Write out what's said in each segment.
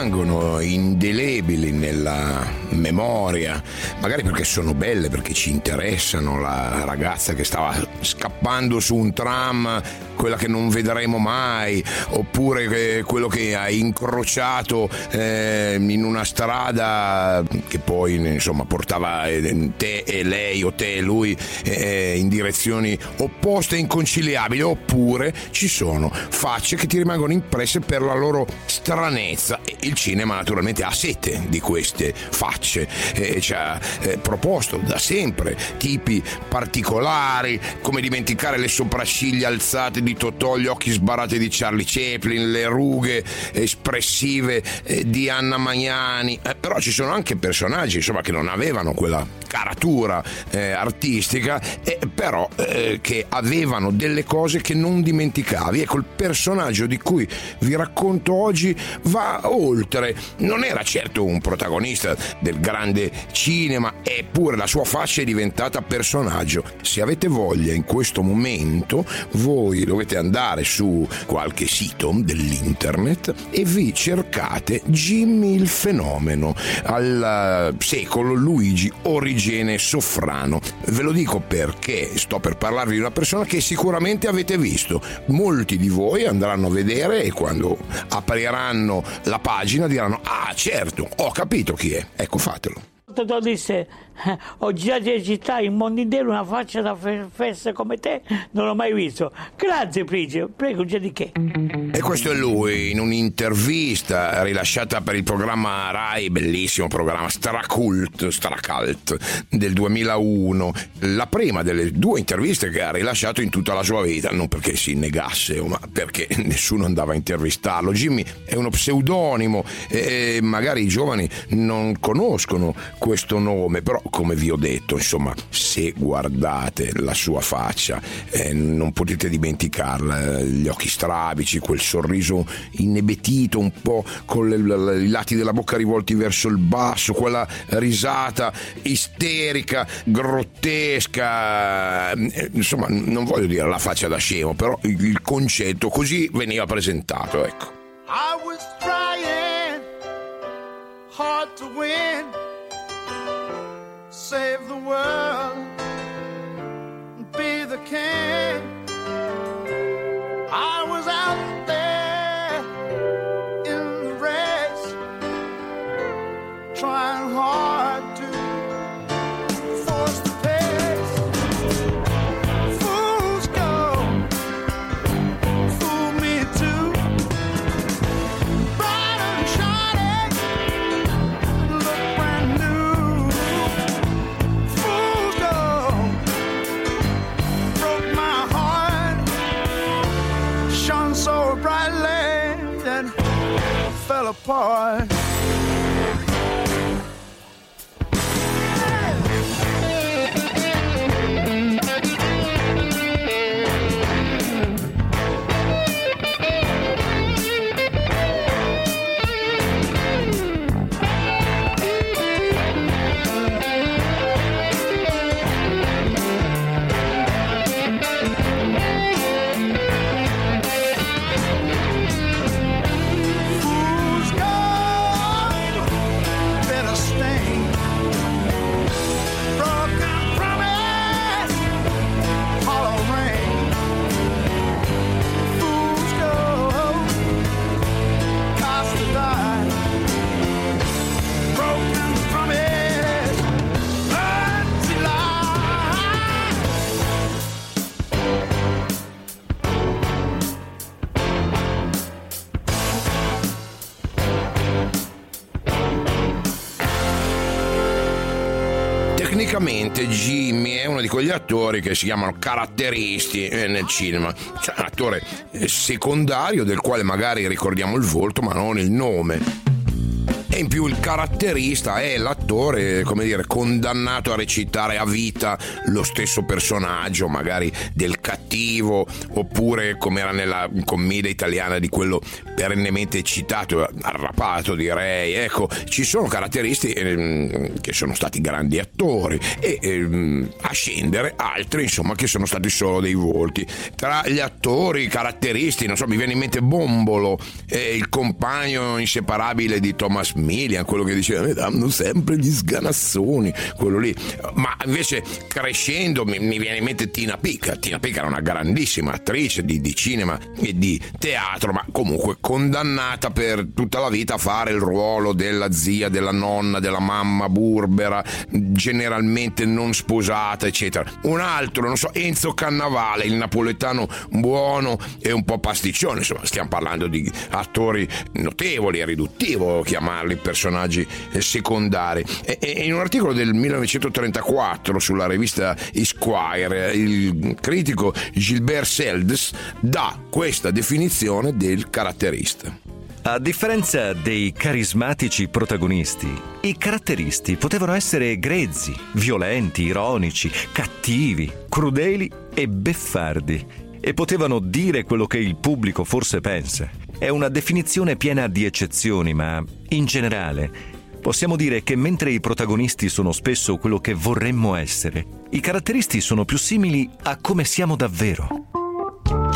Rimangono indelebili nella memoria, magari perché sono belle, perché ci interessano, la ragazza che stava scappando su un tram, quella che non vedremo mai, oppure quello che ha incrociato eh, in una strada che poi insomma portava eh, te e lei o te e lui eh, in direzioni opposte e inconciliabili, oppure ci sono facce che ti rimangono impresse per la loro stranezza. E il cinema naturalmente ha sete di queste facce eh, ci ha eh, proposto da sempre tipi particolari come dimenticare le sopracciglia alzate di Totò gli occhi sbarati di Charlie Chaplin le rughe espressive eh, di Anna Magnani. Eh, però ci sono anche personaggi insomma che non avevano quella caratura eh, artistica eh, però che avevano delle cose che non dimenticavi ecco il personaggio di cui vi racconto oggi va oltre. Non era certo un protagonista del grande cinema, eppure la sua faccia è diventata personaggio. Se avete voglia in questo momento, voi dovete andare su qualche sito dell'internet e vi cercate Jimmy il fenomeno al secolo Luigi Origene Soffrano. Ve lo dico perché sto per parlarvi di una persona che sicuramente avete visto. Molti di voi andranno a vedere e quando apriranno la pagina diranno ah certo, ho capito chi è. Ecco fatelo. Disse, ho girato in città, il mondo intero, una faccia da festa come te, non l'ho mai visto. Grazie, Prigio, prego, già di che. E questo è lui, in un'intervista rilasciata per il programma RAI, bellissimo programma, Stracult, Stracult, del 2001. La prima delle due interviste che ha rilasciato in tutta la sua vita, non perché si negasse, ma perché nessuno andava a intervistarlo. Jimmy è uno pseudonimo e magari i giovani non conoscono questo nome, però come vi ho detto, insomma, se guardate la sua faccia eh, non potete dimenticarla, gli occhi strabici, quel sorriso inebetito, un po' con le, le, i lati della bocca rivolti verso il basso, quella risata isterica, grottesca, eh, insomma, non voglio dire la faccia da scemo, però il concetto così veniva presentato, ecco. I was trying hard to win save the world and be the king. Apart. Quegli attori che si chiamano caratteristi eh, nel cinema, cioè un attore eh, secondario del quale magari ricordiamo il volto ma non il nome. E in più il caratterista è l'attore, come dire, condannato a recitare a vita lo stesso personaggio, magari del cattivo, oppure come era nella commedia italiana di quello perennemente citato, arrapato direi. Ecco, ci sono caratteristi eh, che sono stati grandi attori e eh, a scendere altri, insomma, che sono stati solo dei volti. Tra gli attori caratteristi, non so, mi viene in mente Bombolo, eh, il compagno inseparabile di Thomas Millian, quello che diceva mi danno sempre gli sganassoni, quello lì. Ma invece crescendo mi, mi viene in mente Tina Pica. Tina Pica era una grandissima attrice di, di cinema e di teatro, ma comunque condannata per tutta la vita a fare il ruolo della zia, della nonna, della mamma burbera, generalmente non sposata, eccetera. Un altro, non so, Enzo Cannavale, il napoletano buono e un po' pasticcione, insomma, stiamo parlando di attori notevoli, è riduttivo chiamarli personaggi secondari. E, e in un articolo del 1934 sulla rivista Esquire, il critico Gilbert Seldes dà questa definizione del caratterista. A differenza dei carismatici protagonisti, i caratteristi potevano essere grezzi, violenti, ironici, cattivi, crudeli e beffardi e potevano dire quello che il pubblico forse pensa. È una definizione piena di eccezioni, ma in generale possiamo dire che mentre i protagonisti sono spesso quello che vorremmo essere, i caratteristi sono più simili a come siamo davvero.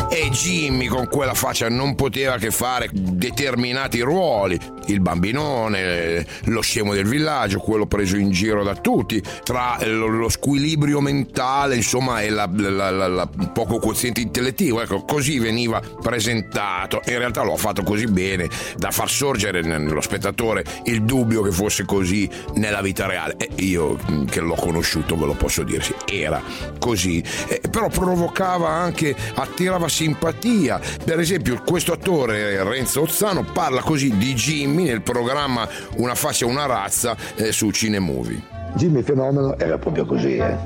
E Jimmy con quella faccia non poteva che fare determinati ruoli. Il bambinone, lo scemo del villaggio, quello preso in giro da tutti, tra lo, squilibrio mentale, insomma, e la, la, la, la poco quoziente intellettivo. Ecco, così veniva presentato. In realtà lo ha fatto così bene da far sorgere nello spettatore il dubbio che fosse così nella vita reale. E io che l'ho conosciuto ve lo posso dire, sì, era così. Eh, però provocava anche, attirava simpatia. Per esempio, questo attore Renzo Ozzano parla così di Jimmy nel programma Una faccia, una razza eh, su Cinemovie. Jimmy Fenomeno era proprio così, eh?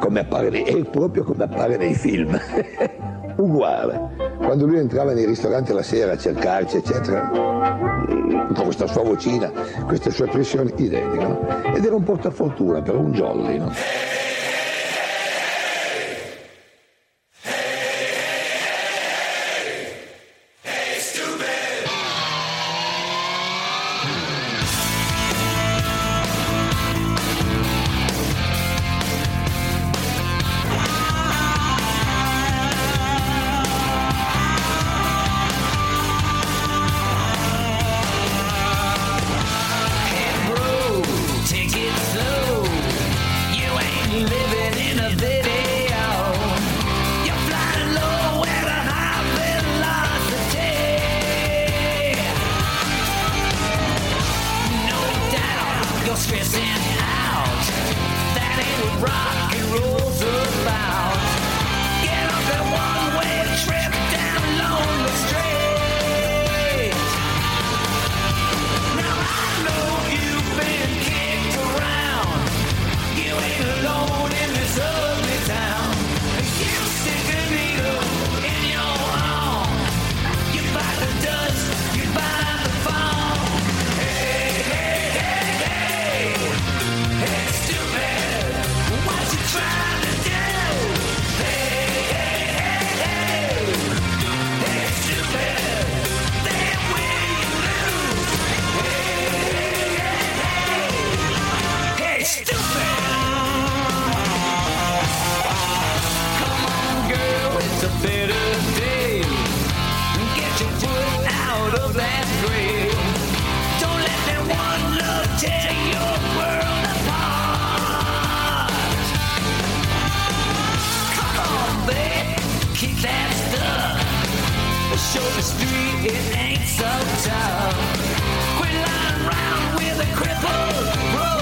come appare, è proprio come appare nei film. Uguale. Quando lui entrava nei ristoranti la sera a cercarci, eccetera, con questa sua vocina, queste sue espressioni identiche, no? Ed era un portafortuna per un jolly, no? Stressing out. That ain't what rock and roll's show the street it ain't so tough. Quit lying around with a cripple.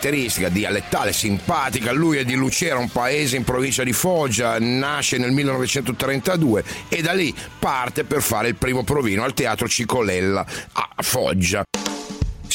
Caratteristica, dialettale, simpatica. Lui è di Lucera, un paese in provincia di Foggia, nasce nel 1932 e da lì parte per fare il primo provino al teatro Cicolella a Foggia.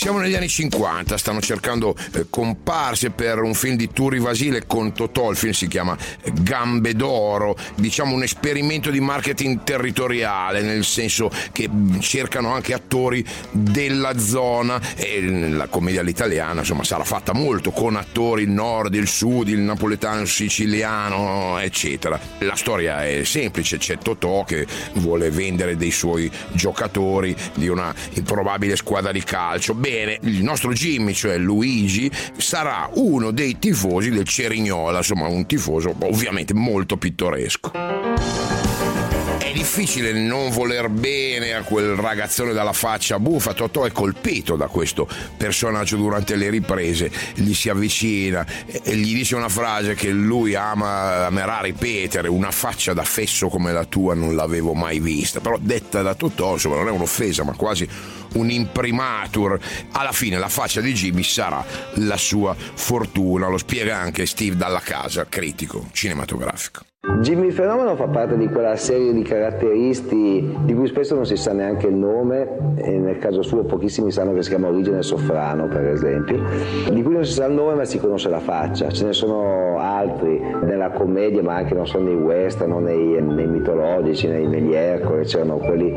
Siamo negli anni 50, stanno cercando eh, comparse per un film di Turi Vasile con Totò, il film si chiama Gambe d'Oro, diciamo un esperimento di marketing territoriale, nel senso che mm, cercano anche attori della zona e la commedia all'italiana insomma sarà fatta molto con attori il nord, il sud, il napoletano, il siciliano, eccetera. La storia è semplice, c'è Totò che vuole vendere dei suoi giocatori di una improbabile squadra di calcio Bene, il nostro Jimmy, cioè Luigi, sarà uno dei tifosi del Cerignola, insomma un tifoso ovviamente molto pittoresco difficile non voler bene a quel ragazzone dalla faccia buffa. Totò è colpito da questo personaggio durante le riprese, gli si avvicina e gli dice una frase che lui ama, amerà ripetere: Una faccia da fesso come la tua non l'avevo mai vista. Però detta da Totò, insomma, non è un'offesa, ma quasi un imprimatur. Alla fine la faccia di Jimmy sarà la sua fortuna, lo spiega anche Steve Dalla Casa, critico cinematografico. Jimmy Fenomeno fa parte di quella serie di caratteristi di cui spesso non si sa neanche il nome, e nel caso suo pochissimi sanno che si chiama Origine Soffrano per esempio, di cui non si sa il nome ma si conosce la faccia, ce ne sono altri nella commedia ma anche non so nei western, nei, nei mitologici, nei, negli Ercole, c'erano quelli,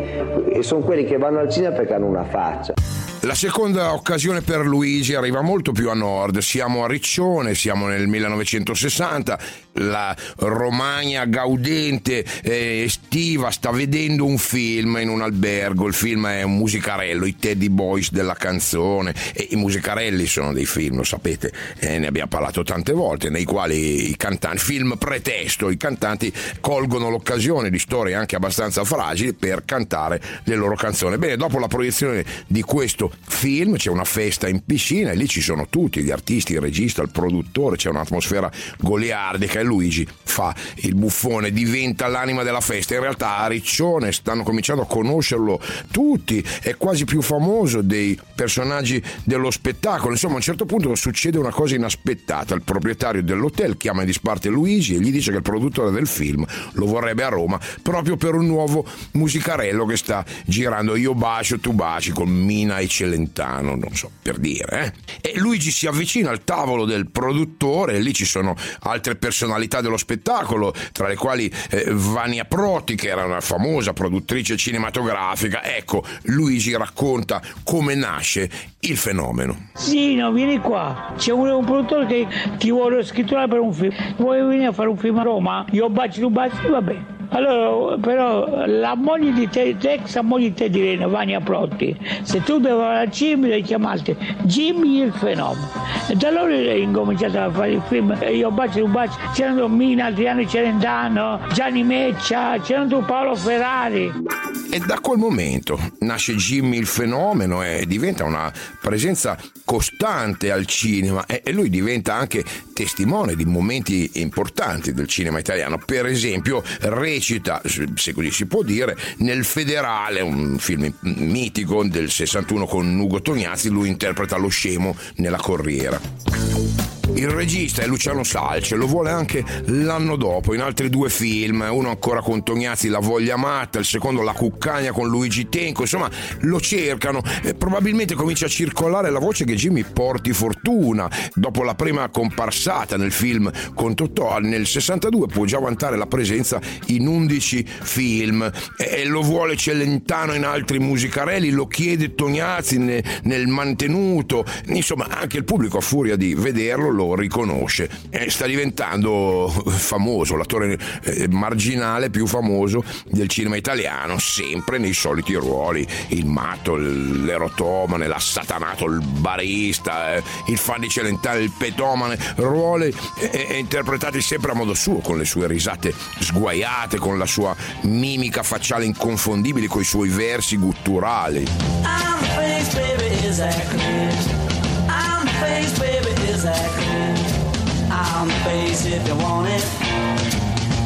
e sono quelli che vanno al cinema perché hanno una faccia. La seconda occasione per Luigi arriva molto più a nord, siamo a Riccione, siamo nel 1960, la Romagna gaudente eh, estiva sta vedendo un film in un albergo, il film è un musicarello, i Teddy Boys della canzone. E i musicarelli sono dei film, lo sapete, eh, ne abbiamo parlato tante volte, nei quali i cantanti, film pretesto, i cantanti colgono l'occasione di storie anche abbastanza fragili per cantare le loro canzoni. Bene, dopo la proiezione di questo film, c'è una festa in piscina e lì ci sono tutti, gli artisti, il regista, il produttore, c'è un'atmosfera goliardica e Luigi fa il buffone, diventa l'anima della festa. In realtà a Riccione stanno cominciando a conoscerlo tutti, è quasi più famoso dei personaggi dello spettacolo. Insomma, a un certo punto succede una cosa inaspettata. Il proprietario dell'hotel chiama in disparte Luigi e gli dice che il produttore del film lo vorrebbe a Roma proprio per un nuovo musicarello che sta girando Io bacio, tu baci con Mina e Celentano, non so per dire. Eh? E Luigi si avvicina al tavolo del produttore, e lì ci sono altre personalità dello spettacolo, tra le quali eh, Vania Proti, che era una famosa produttrice cinematografica. Ecco, Luigi racconta come nasce il fenomeno. Zino, vieni qua. C'è un, un produttore che ti vuole scritturare per un film. Vuoi venire a fare un film a Roma? Io baci, tu baci, va bene. Allora, però, la moglie di te, l'ex moglie di te di Rena, Vania Protti, se tu devi andare a Jimmy, devi chiamarti Jimmy il fenomeno. E da allora hai incominciato a fare il film, io bacio, tu baci, c'erano Mina, Adriano Celentano, Gianni Meccia, c'erano Paolo Ferrari. E da quel momento nasce Jimmy il fenomeno e diventa una presenza costante al cinema e lui diventa anche testimone di momenti importanti del cinema italiano. Per esempio, recita, se così si può dire, nel Federale, un film mitico del 61 con Ugo Tognazzi, lui interpreta lo scemo nella Corriera. Il regista è Luciano Salce, lo vuole anche l'anno dopo in altri due film, uno ancora con Tognazzi La voglia matta, il secondo La cuccagna con Luigi Tenco, insomma lo cercano e probabilmente comincia a circolare la voce che Jimmy porti fortuna. Dopo la prima comparsata nel film con Totò nel 62 può già vantare la presenza in 11 film. E lo vuole Celentano in altri musicarelli, lo chiede Tognazzi nel mantenuto, insomma anche il pubblico a furia di vederlo lo riconosce. E sta diventando famoso, l'attore eh, marginale più famoso del cinema italiano, sempre nei soliti ruoli, il matto, l'erotomane, l'assatanato, il barista, eh, il fan di Celentano, il petomane, ruoli eh, interpretati sempre a modo suo, con le sue risate sguaiate, con la sua mimica facciale inconfondibile, con i suoi versi gutturali. I'm face, baby, exactly. I'm face, baby, as I can. I'm the face if you want it.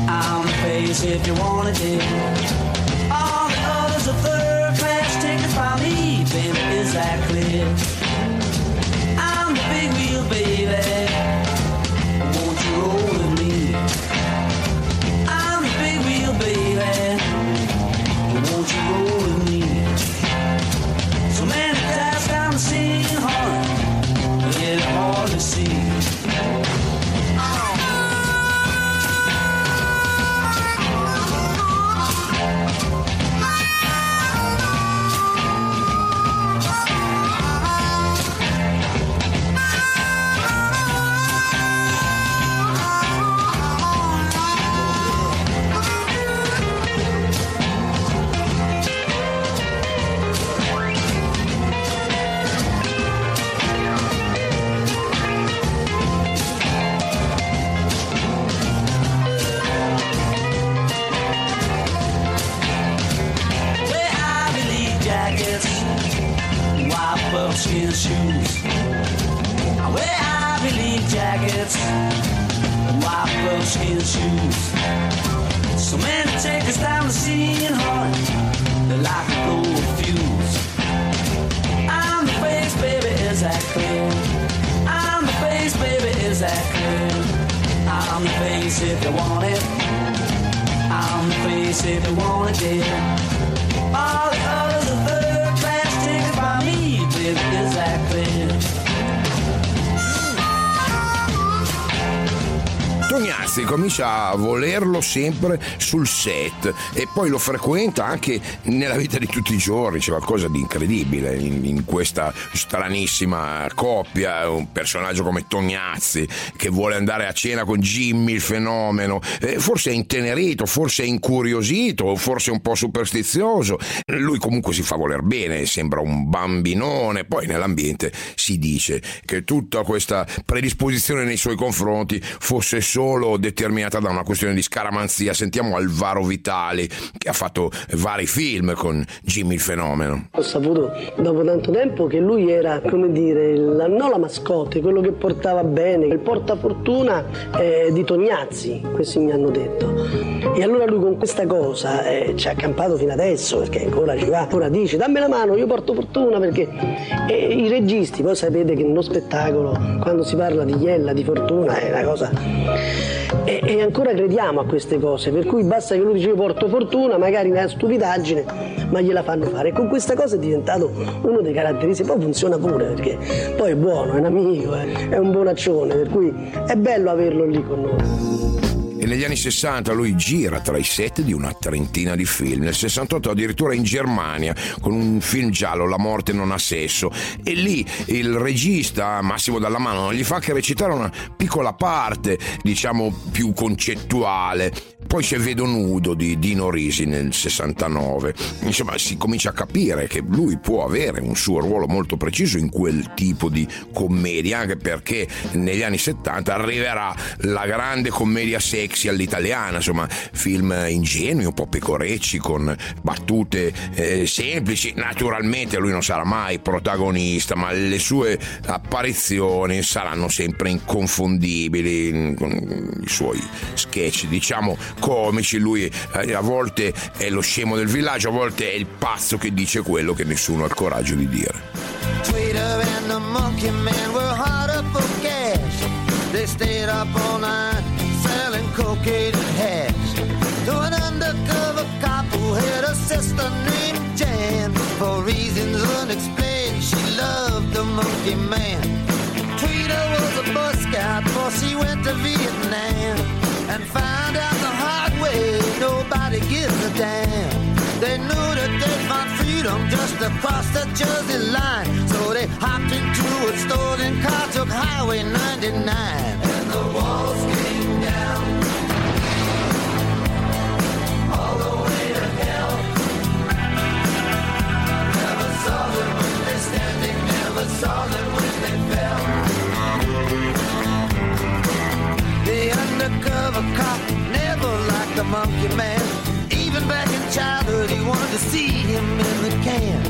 I'm the face if you want it. All the others are third class tickets by me. Baby, is that clear? I'm the big wheel, baby. Won't you roll with me? I'm the big wheel, baby. Won't you roll with me? Tognazzi comincia a volerlo sempre sul set e poi lo frequenta anche nella vita di tutti i giorni, c'è qualcosa di incredibile in, in questa stranissima coppia, un personaggio come Tognazzi che vuole andare a cena con Jimmy il fenomeno, eh, forse è intenerito, forse è incuriosito, forse un po' superstizioso, lui comunque si fa voler bene, sembra un bambinone, poi nell'ambiente si dice che tutta questa predisposizione nei suoi confronti fosse solo determinata da una questione di scaramanzia. Sentiamo Alvaro Vitali che ha fatto vari film con Jimmy il Fenomeno. Ho saputo dopo tanto tempo che lui era, come dire, la, non la mascotte, quello che portava bene, il portafortuna eh, di Tognazzi, questi mi hanno detto. E allora lui con questa cosa eh, ci ha campato fino adesso perché ancora ci va, ora dice dammi la mano, io porto fortuna perché eh, i registi, voi sapete che nello spettacolo quando si parla di Iella, di fortuna è una cosa e, e, ancora crediamo a queste cose, per cui basta che lui dice io porto fortuna, magari una stupidaggine, ma gliela fanno fare. E con questa cosa è diventato uno dei caratteristici, poi funziona pure perché poi è buono, è un amico, è, è un buonaccione, per cui è bello averlo lì con noi e negli anni 60 lui gira tra i set di una trentina di film, nel 68 addirittura in Germania con un film giallo La morte non ha sesso. E lì il regista Massimo Dallamano non gli fa che recitare una piccola parte diciamo più concettuale poi c'è Vedo nudo di Dino Risi nel 69 insomma si comincia a capire che lui può avere un suo ruolo molto preciso in quel tipo di commedia anche perché negli anni 70 arriverà la grande commedia sexy all'italiana, insomma, film ingenui, un po' pecorecci con battute eh, semplici. Naturalmente lui non sarà mai protagonista, ma le sue apparizioni saranno sempre inconfondibili con i suoi sketch, diciamo, comici. Lui eh, a volte è lo scemo del villaggio, a volte è il pazzo che dice quello che nessuno ha il coraggio di dire. Twitter and the monkey man were hard up for cash. They stayed up all night selling cocaine and hash. To an undercover cop who had a sister named Jan. For reasons unexplained, she loved the monkey man. Tweeter was a Boy Scout before she went to Vietnam. And found out the hard way, nobody gives a damn. They knew that they'd find freedom just across the Jersey line. So they hopped into a stolen car, took Highway 99. And the walls came down. All the way to hell. Never saw them when they fell. Undercover cop never liked the monkey man. Even back in childhood, he wanted to see him in the can.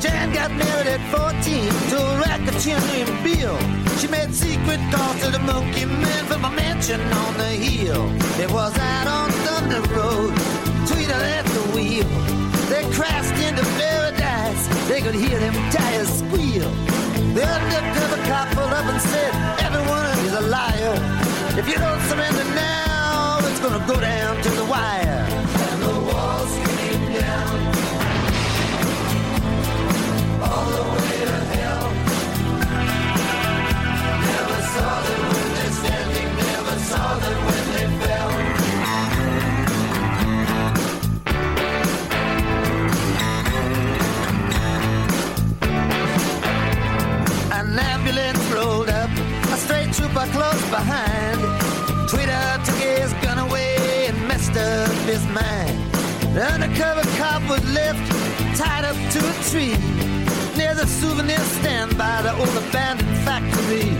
Jan got married at 14 to a racketeer named Bill. She made secret calls to the monkey man from a mansion on the hill. It was out on Thunder Road, Tweeter at the wheel. They crashed into paradise. They could hear them tires squeal. The undercover cop pulled up and said, everyone is a liar. If you don't surrender now, it's gonna go down to the wire. And the walls came down. All the way to hell. Never saw them when they're standing, never saw them trooper close behind. Tweeter took his gun away and messed up his mind. The undercover cop was left tied up to a tree near the souvenir stand by the old abandoned factory.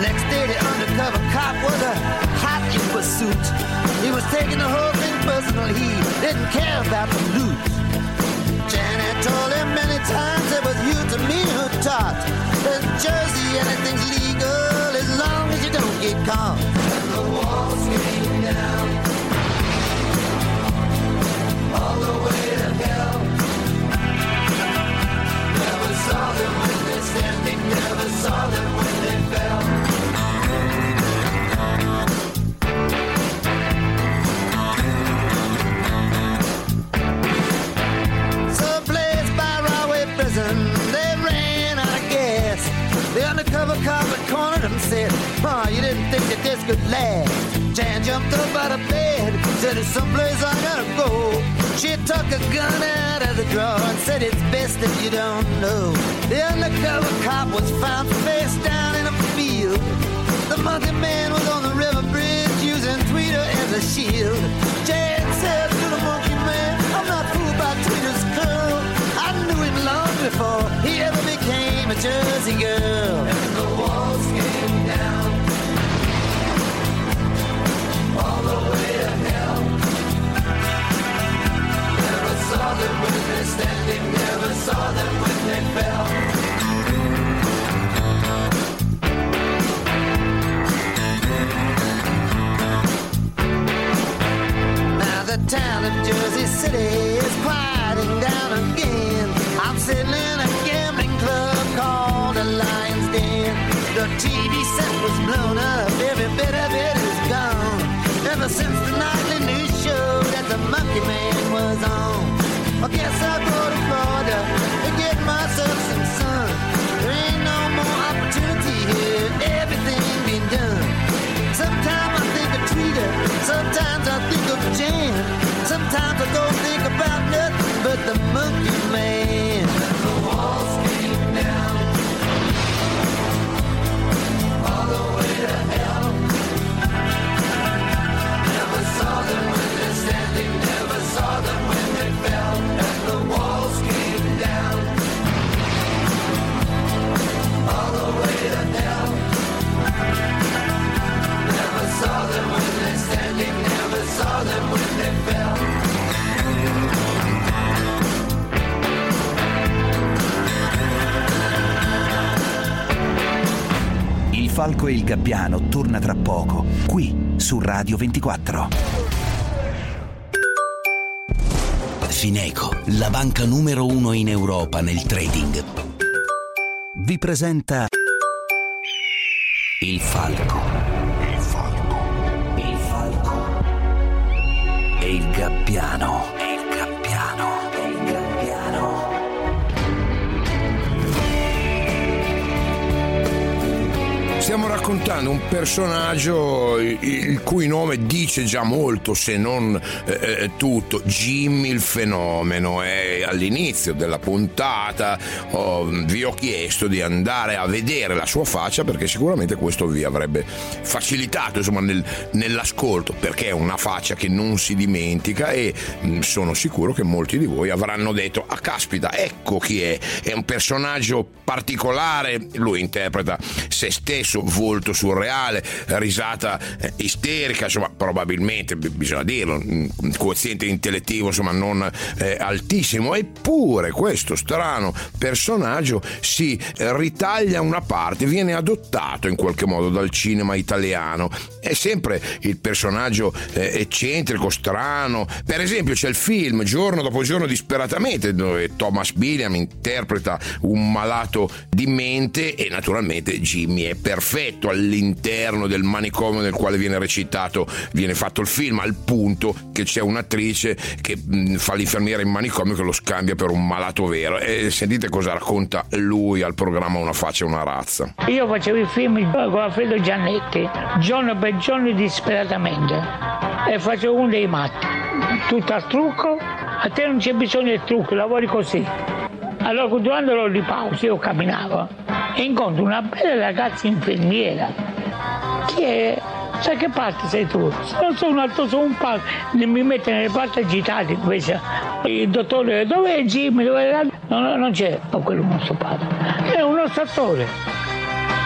Next day, the undercover cop was a hot in pursuit. He was taking the whole thing personal. He didn't care about the loot. Janet told him many times it was you to me who taught. In Jersey, anything's legal long as you don't get caught. If you don't know. The undercover cop was found face down in a field. The monkey man was on the river bridge using Tweeter as a shield. Jan said to the monkey man, I'm not fooled by Tweeter's curl. I knew him long before he ever became a Jersey girl. Saw them when they fell. Now the town of Jersey City is quieting down again. I'm sitting in a gambling club called the Lion's Den. The TV set was blown up, every bit of it is gone. Ever since the nightly news show that the Monkey Man was on. I guess I'll go Falco e il Gabbiano torna tra poco, qui su Radio 24. Fineco, la banca numero uno in Europa nel trading, vi presenta Il Falco. Il Falco. Il Falco. E il Gabbiano. Raccontando un personaggio il- cui nome dice già molto, se non eh, eh, tutto. Jimmy il fenomeno. E all'inizio della puntata oh, vi ho chiesto di andare a vedere la sua faccia perché sicuramente questo vi avrebbe facilitato insomma, nel- nell'ascolto perché è una faccia che non si dimentica e mh, sono sicuro che molti di voi avranno detto ah caspita ecco chi è è un personaggio particolare lui interpreta se stesso molto surreale, risata eh, isterica, insomma probabilmente bisogna dirlo, un quoziente intellettivo insomma non eh, altissimo, eppure questo strano personaggio si ritaglia una parte, viene adottato in qualche modo dal cinema italiano, è sempre il personaggio eh, eccentrico, strano, per esempio c'è il film Giorno dopo giorno disperatamente dove Thomas Billiam interpreta un malato di mente e naturalmente Jimmy è perfetto all'interno del manicomio nel quale viene recitato, viene fatto il film, al punto che c'è un'attrice che mh, fa l'infermiera in manicomio che lo scambia per un malato vero. E sentite cosa racconta lui al programma Una faccia e una razza. Io facevo i film con Alfredo Giannetti, giorno per giorno disperatamente, e facevo uno dei matti. Tutto al trucco, a te non c'è bisogno del trucco, lavori così. Allora durante l'ora di pausa io camminavo incontro una bella ragazza infermiera che è sai che parte sei tu? Non sono alto su un palco, mi mette nelle parti agitate invece il dottore dove è Jimmy? Dove è no, no, non c'è, ma quello è un nostro padre, è un nostro attore.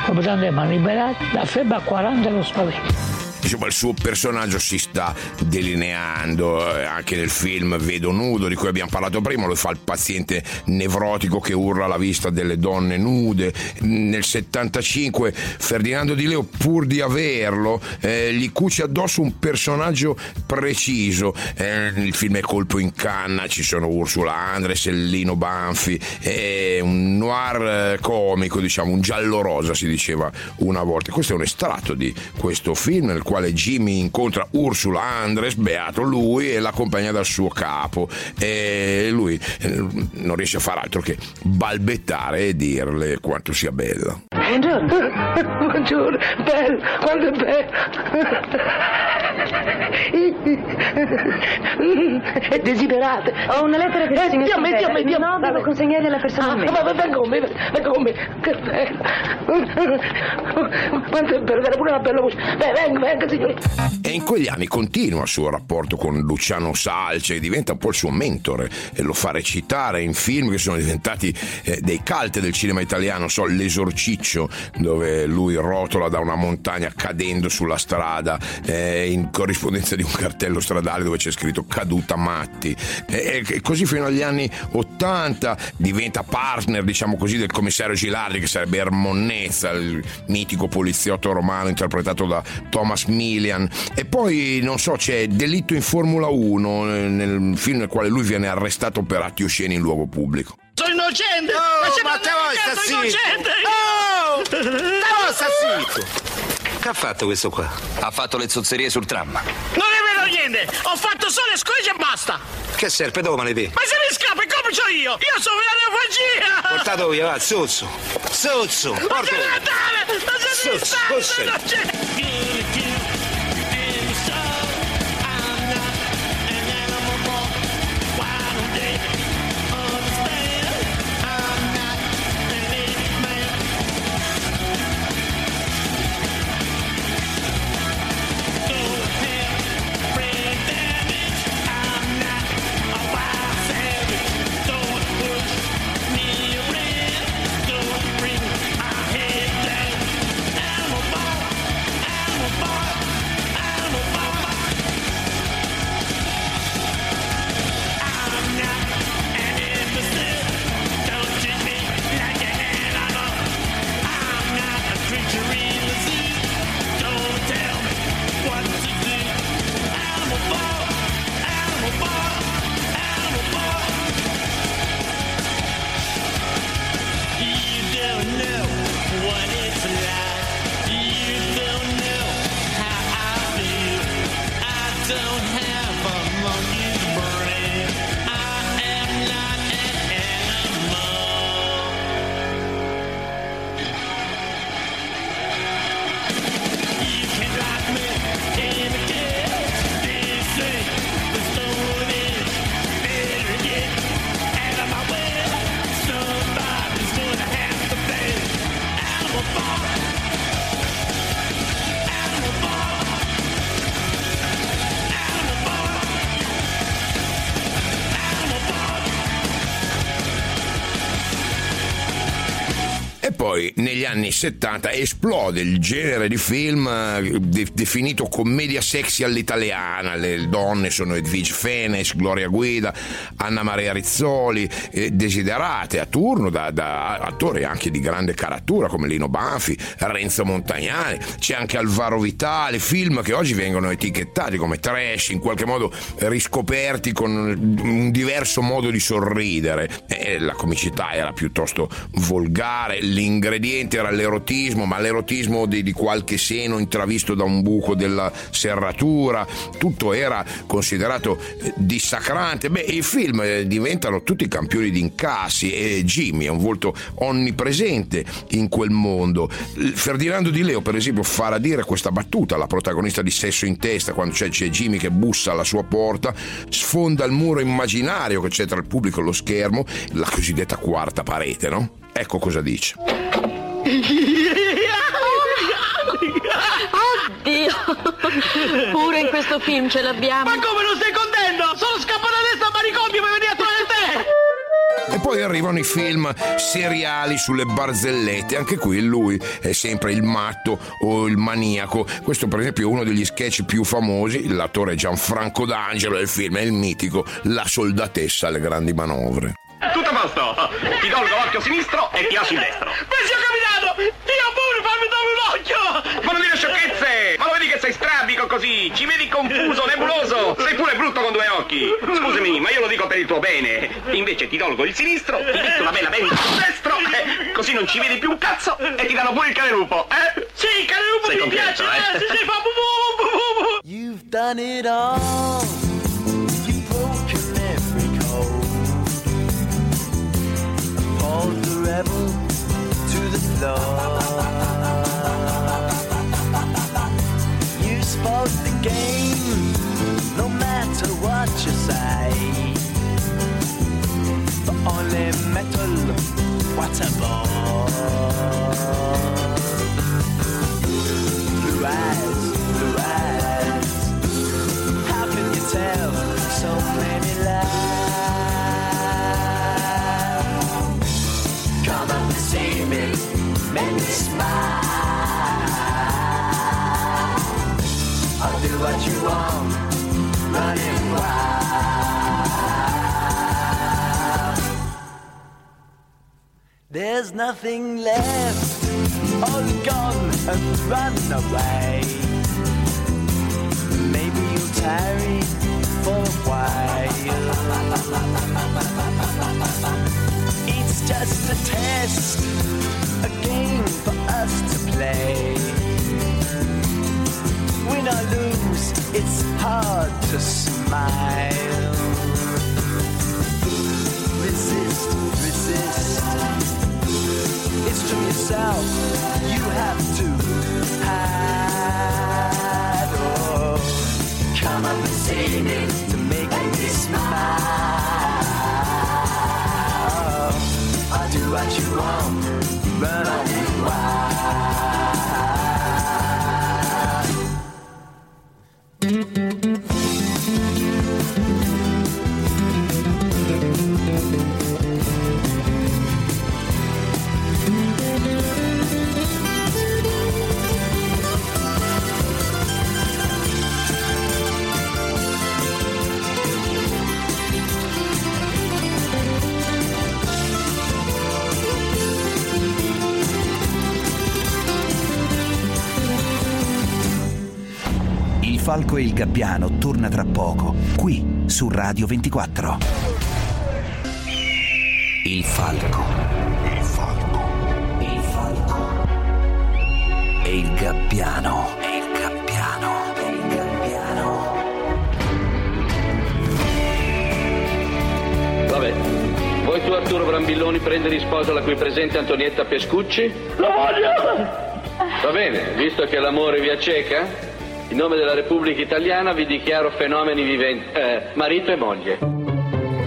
Dopo tanto mi hanno liberato, la febbre a 40 lo spavento insomma il suo personaggio si sta delineando eh, anche nel film Vedo nudo di cui abbiamo parlato prima lo fa il paziente nevrotico che urla alla vista delle donne nude. Nel 75 Ferdinando Di Leo pur di averlo eh, gli cuce addosso un personaggio preciso. Eh, il film è Colpo in canna ci sono Ursula Andres Lino Banfi è un noir eh, comico diciamo un giallo rosa si diceva una volta. Questo è un estratto di questo film nel quale quale Jimmy incontra Ursula Andres, beato lui, e l'accompagna dal suo capo. E lui eh, non riesce a fare altro che balbettare e dirle quanto sia bella. Buongiorno, buongiorno, bello, quanto è bello. È desiderata. Ho una lettera il Eh, Dio mio, Dio mio, Dio No, devo consegnargliela personalmente. Ah, ma venga con me, venga con me. Che bello. Quanto è bello, pure una bella voce. Beh, venga, venga, signore. E in quegli anni continua il suo rapporto con Luciano Salce, diventa un po' il suo mentore e lo fa recitare in film che sono diventati eh, dei cult del cinema italiano, so, L'Esorciccio, dove lui rotola da una montagna cadendo sulla strada, eh, in corrispondenza di un cartello stradale dove c'è scritto caduta matti. E, e così fino agli anni 80 diventa partner, diciamo così, del commissario Gilardi, che sarebbe Ermonnezza, il mitico poliziotto romano interpretato da Thomas Milian. E poi, non so, c'è Delitto in Formula 1, eh, nel film nel quale lui viene arrestato per atti osceni in luogo pubblico. Sono innocente! Oh, ma non te vuoi innocente! Oh! Te vuoi? Che ha fatto questo qua? Ha fatto le zozzerie sul tram. Non è niente! Ho fatto solo squigi e basta! Che serpe, dove me le vedi? Ma se mi scappa, come c'ho io? Io sono una refugia! Portato via, va, Zozzo. Zozzo, Ma ne andare! Ma se ne anni 70 esplode il genere di film eh, de- definito commedia sexy all'italiana. Le donne sono Edwige Fenes, Gloria Guida, Anna Maria Rizzoli, eh, desiderate a turno da, da attori anche di grande caratura come Lino Banfi, Renzo Montagnani, c'è anche Alvaro Vitale, film che oggi vengono etichettati come trash, in qualche modo riscoperti con un diverso modo di sorridere. E la comicità era piuttosto volgare, l'ingrediente era l'erotismo, ma l'erotismo di, di qualche seno intravisto da un buco della serratura, tutto era considerato eh, dissacrante. Beh, i film eh, diventano tutti campioni di incassi e Jimmy è un volto onnipresente in quel mondo. Ferdinando Di Leo, per esempio, farà dire questa battuta alla protagonista di Sesso in testa quando c'è, c'è Jimmy che bussa alla sua porta, sfonda il muro immaginario che c'è tra il pubblico e lo schermo, la cosiddetta quarta parete, no? Ecco cosa dice. Oddio! Pure in questo film ce l'abbiamo. Ma come non sei contento? Sono scappato a destra a manicomio per venire a trovare te! E poi arrivano i film seriali sulle barzellette, anche qui lui è sempre il matto o il maniaco. Questo per esempio è uno degli sketch più famosi, l'attore Gianfranco D'Angelo del film è il mitico La soldatessa alle grandi manovre. Tutto a posto. Ti do il occhio sinistro e ti lascio il destro. Ma sia capitato! Io pure fammi dare un occhio! Ma non dire sciocchezze! Ma lo vedi che sei strabico così? Ci vedi confuso, nebuloso? Sei pure brutto con due occhi! Scusami, ma io lo dico per il tuo bene. Invece ti tolgo il sinistro, ti metto la bella benda sul destro, eh, così non ci vedi più un cazzo e ti danno pure il cane lupo, eh? Sì, il cane lupo mi contento, piace! eh? Eh? Sì, sì, fa bu bu bu bu bu! You've done it all. To the floor. You spoke the game, no matter what you say. But only metal, what a bore. Blue eyes, blue eyes. How can you tell so many lies? I'll do what you want, running wild. There's nothing left, all gone and run away. Maybe you'll tarry for a while. It's just a test, Il Falco e il Gabbiano torna tra poco, qui su Radio 24. Il Falco. Il Falco. Il Falco. E il Gabbiano. E il Gabbiano. E il Gabbiano. Vabbè. Vuoi tu Arturo Brambilloni prendere in sposa la qui presente Antonietta Pescucci? Lo voglio! Va bene, visto che l'amore vi acceca, in nome della Repubblica Italiana vi dichiaro fenomeni viventi, eh, marito e moglie.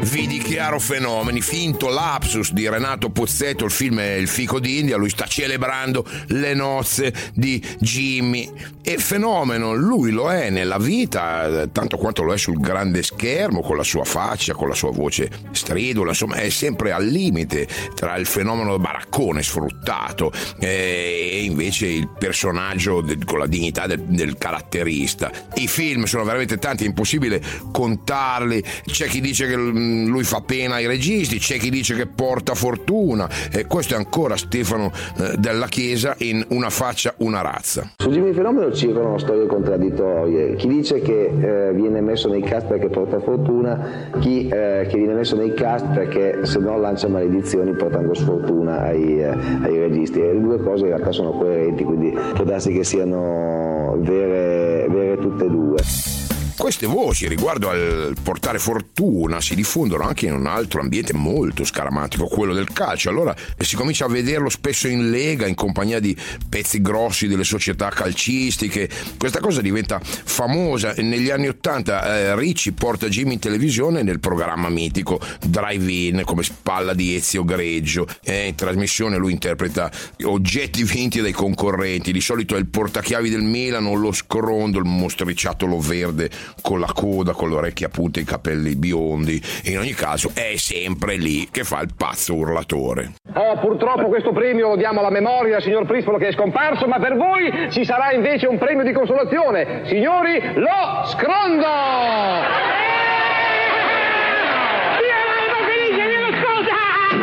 Vi dichiaro fenomeni, finto lapsus di Renato Pozzetto, il film è Il fico d'India, lui sta celebrando le nozze di Jimmy. E fenomeno, lui lo è nella vita, tanto quanto lo è sul grande schermo, con la sua faccia, con la sua voce stridula, insomma è sempre al limite tra il fenomeno baraccone sfruttato eh, e invece il personaggio con la dignità del, del caratterista. I film sono veramente tanti, è impossibile contarli. C'è chi dice che mm, lui fa pena ai registi, c'è chi dice che porta fortuna. Eh, questo è ancora Stefano eh, della Chiesa in Una faccia, una razza. Su Jimmy Fenomeno circolano storie contraddittorie. Chi dice che eh, viene messo nei cast perché porta fortuna, chi eh, che viene messo nei cast perché se no lancia maledizioni portando sfortuna ai, eh, ai registi. E le due cose in realtà sono coerenti, quindi può darsi che siano vere, vere tutte e due. Queste voci riguardo al portare fortuna si diffondono anche in un altro ambiente molto scaramatico, quello del calcio. Allora si comincia a vederlo spesso in lega, in compagnia di pezzi grossi delle società calcistiche. Questa cosa diventa famosa. Negli anni Ottanta eh, Ricci porta Jimmy in televisione nel programma mitico Drive-In come spalla di Ezio Greggio. Eh, in trasmissione lui interpreta oggetti vinti dai concorrenti. Di solito è il portachiavi del Milano, lo scrondo, il mostriciattolo verde con la coda, con le orecchie appunto i capelli biondi. In ogni caso è sempre lì che fa il pazzo urlatore. Oh, purtroppo questo premio lo diamo alla memoria, signor Prispolo, che è scomparso, ma per voi ci sarà invece un premio di consolazione. Signori, lo scrondo!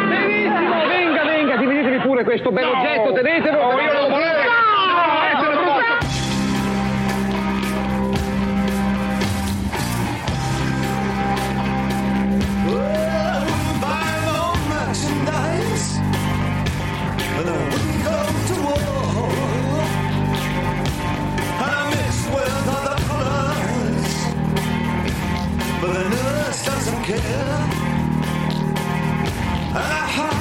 Benissimo, venga, venga, dividetevi pure questo bel oggetto, tenetelo. No, io lo care. I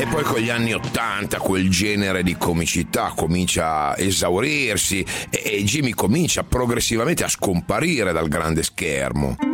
E poi con gli anni Ottanta quel genere di comicità comincia a esaurirsi e, e Jimmy comincia progressivamente a scomparire dal grande schermo.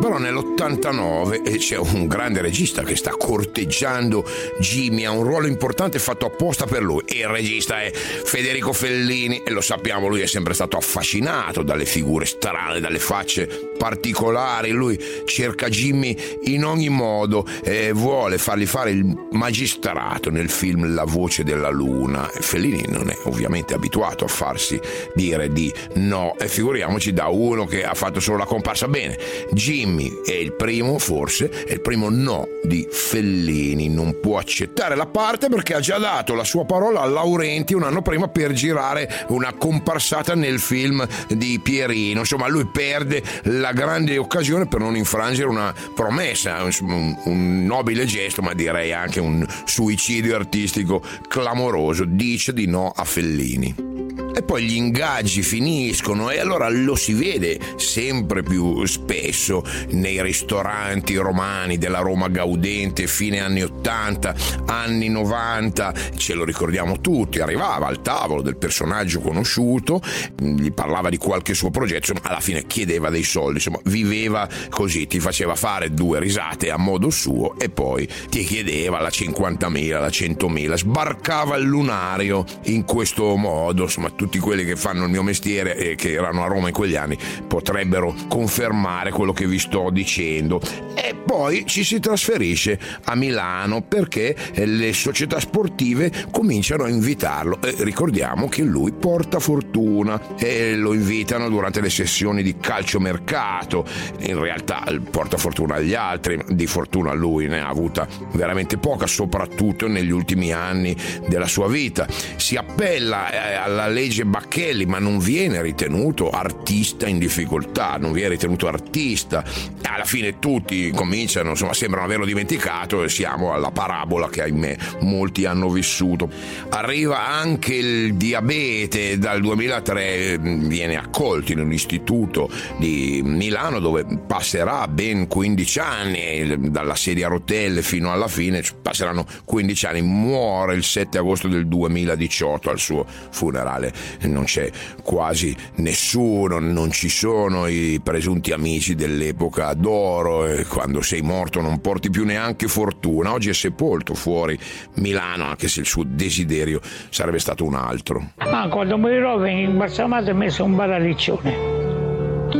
Però nell'89 eh, c'è un grande regista che sta corteggiando Jimmy, ha un ruolo importante fatto apposta per lui. E il regista è Federico Fellini e lo sappiamo, lui è sempre stato affascinato dalle figure strane, dalle facce particolari. Lui cerca Jimmy in ogni modo e vuole fargli fare il magistrato nel film La voce della luna. Fellini non è ovviamente abituato a farsi dire di no e figuriamoci da uno che ha fatto solo la comparsa bene. Jimmy è il primo, forse, è il primo no di Fellini. Non può accettare la parte perché ha già dato la sua parola a Laurenti un anno prima per girare una comparsata nel film di Pierino. Insomma, lui perde la grande occasione per non infrangere una promessa, un, un nobile gesto, ma direi anche un suicidio artistico clamoroso. Dice di no a Fellini. E poi gli ingaggi finiscono e allora lo si vede sempre più spesso nei ristoranti romani della Roma gaudente, fine anni 80, anni 90, ce lo ricordiamo tutti, arrivava al tavolo del personaggio conosciuto, gli parlava di qualche suo progetto, insomma alla fine chiedeva dei soldi, insomma viveva così, ti faceva fare due risate a modo suo e poi ti chiedeva la 50.000, la 100.000, sbarcava il lunario in questo modo, insomma tutti quelli che fanno il mio mestiere e che erano a Roma in quegli anni potrebbero confermare quello che vi sto dicendo. E poi ci si trasferisce a Milano perché le società sportive cominciano a invitarlo. E ricordiamo che lui porta fortuna e lo invitano durante le sessioni di calciomercato. In realtà porta fortuna agli altri, di fortuna lui ne ha avuta veramente poca, soprattutto negli ultimi anni della sua vita. Si appella eh, alla legge Bacchelli Kelly, ma non viene ritenuto artista in difficoltà, non viene ritenuto artista. Alla fine tutti cominciano, insomma, sembrano averlo dimenticato e siamo alla parabola che ahimè molti hanno vissuto. Arriva anche il diabete, dal 2003 viene accolto in un istituto di Milano dove passerà ben 15 anni, dalla sedia a rotelle fino alla fine, passeranno 15 anni, muore il 7 agosto del 2018 al suo funerale. Non c'è quasi nessuno, non ci sono i presunti amici dell'epoca d'oro e quando sei morto non porti più neanche fortuna. Oggi è sepolto fuori Milano, anche se il suo desiderio sarebbe stato un altro. Ah, quando morirò vengo in Balsamato e messo un bar a Riccione,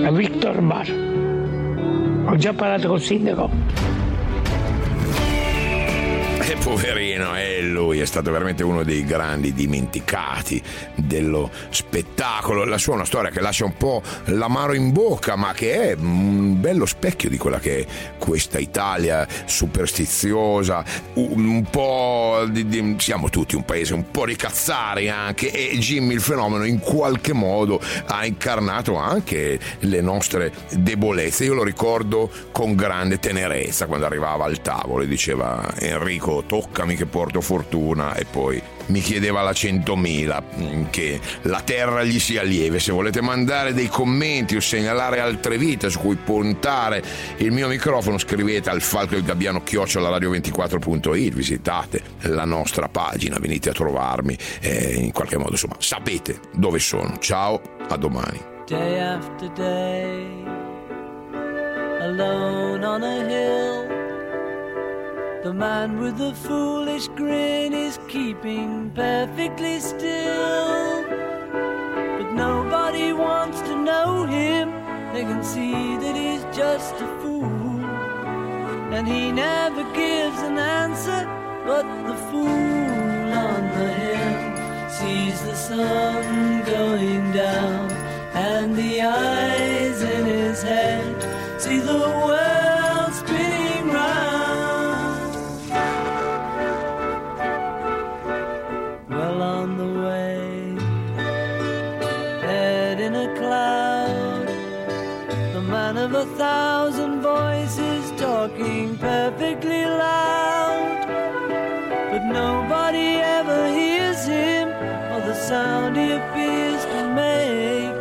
a Victor Bar. Ho già parlato col sindaco. Eh, poverino, eh, lui è stato veramente uno dei grandi dimenticati dello spettacolo. La sua è una storia che lascia un po' l'amaro in bocca, ma che è un bello specchio di quella che è questa Italia superstiziosa, un po' di, di, siamo tutti un paese un po' ricazzari anche e Jimmy il fenomeno in qualche modo ha incarnato anche le nostre debolezze. Io lo ricordo con grande tenerezza quando arrivava al tavolo e diceva Enrico toccami che porto fortuna. E poi mi chiedeva la 100.000 mm, che la terra gli sia lieve. Se volete mandare dei commenti o segnalare altre vite su cui puntare il mio microfono scrivete al falco del gabbiano chiocciola radio24.it visitate la nostra pagina venite a trovarmi e in qualche modo insomma sapete dove sono. Ciao a domani. Day after day alone on a hill The man with the foolish grin is keeping perfectly still. But nobody wants to know him, they can see that he's just a fool. And he never gives an answer, but the fool on the hill sees the sun going down, and the eyes in his head see the world a thousand voices talking perfectly loud. But nobody ever hears him or the sound he appears to make.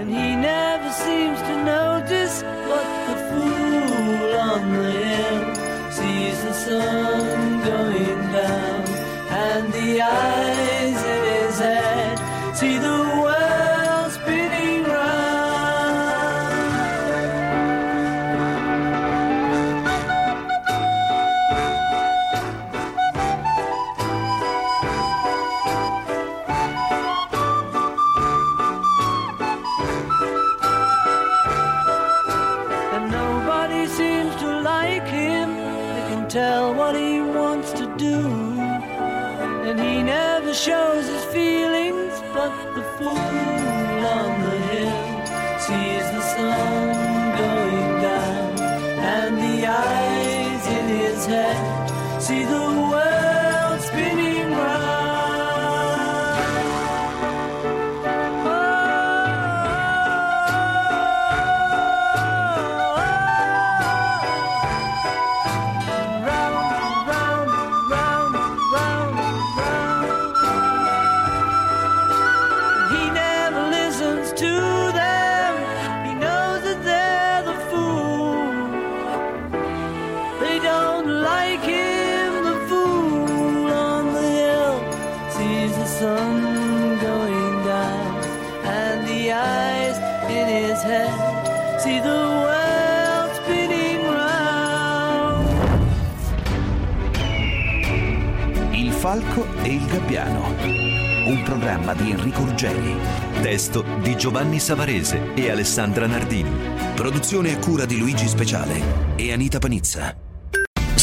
And he never seems to notice see the world. Gabbiano. Un programma di Enrico Ruggeri. Testo di Giovanni Savarese e Alessandra Nardini. Produzione a cura di Luigi Speciale e Anita Panizza.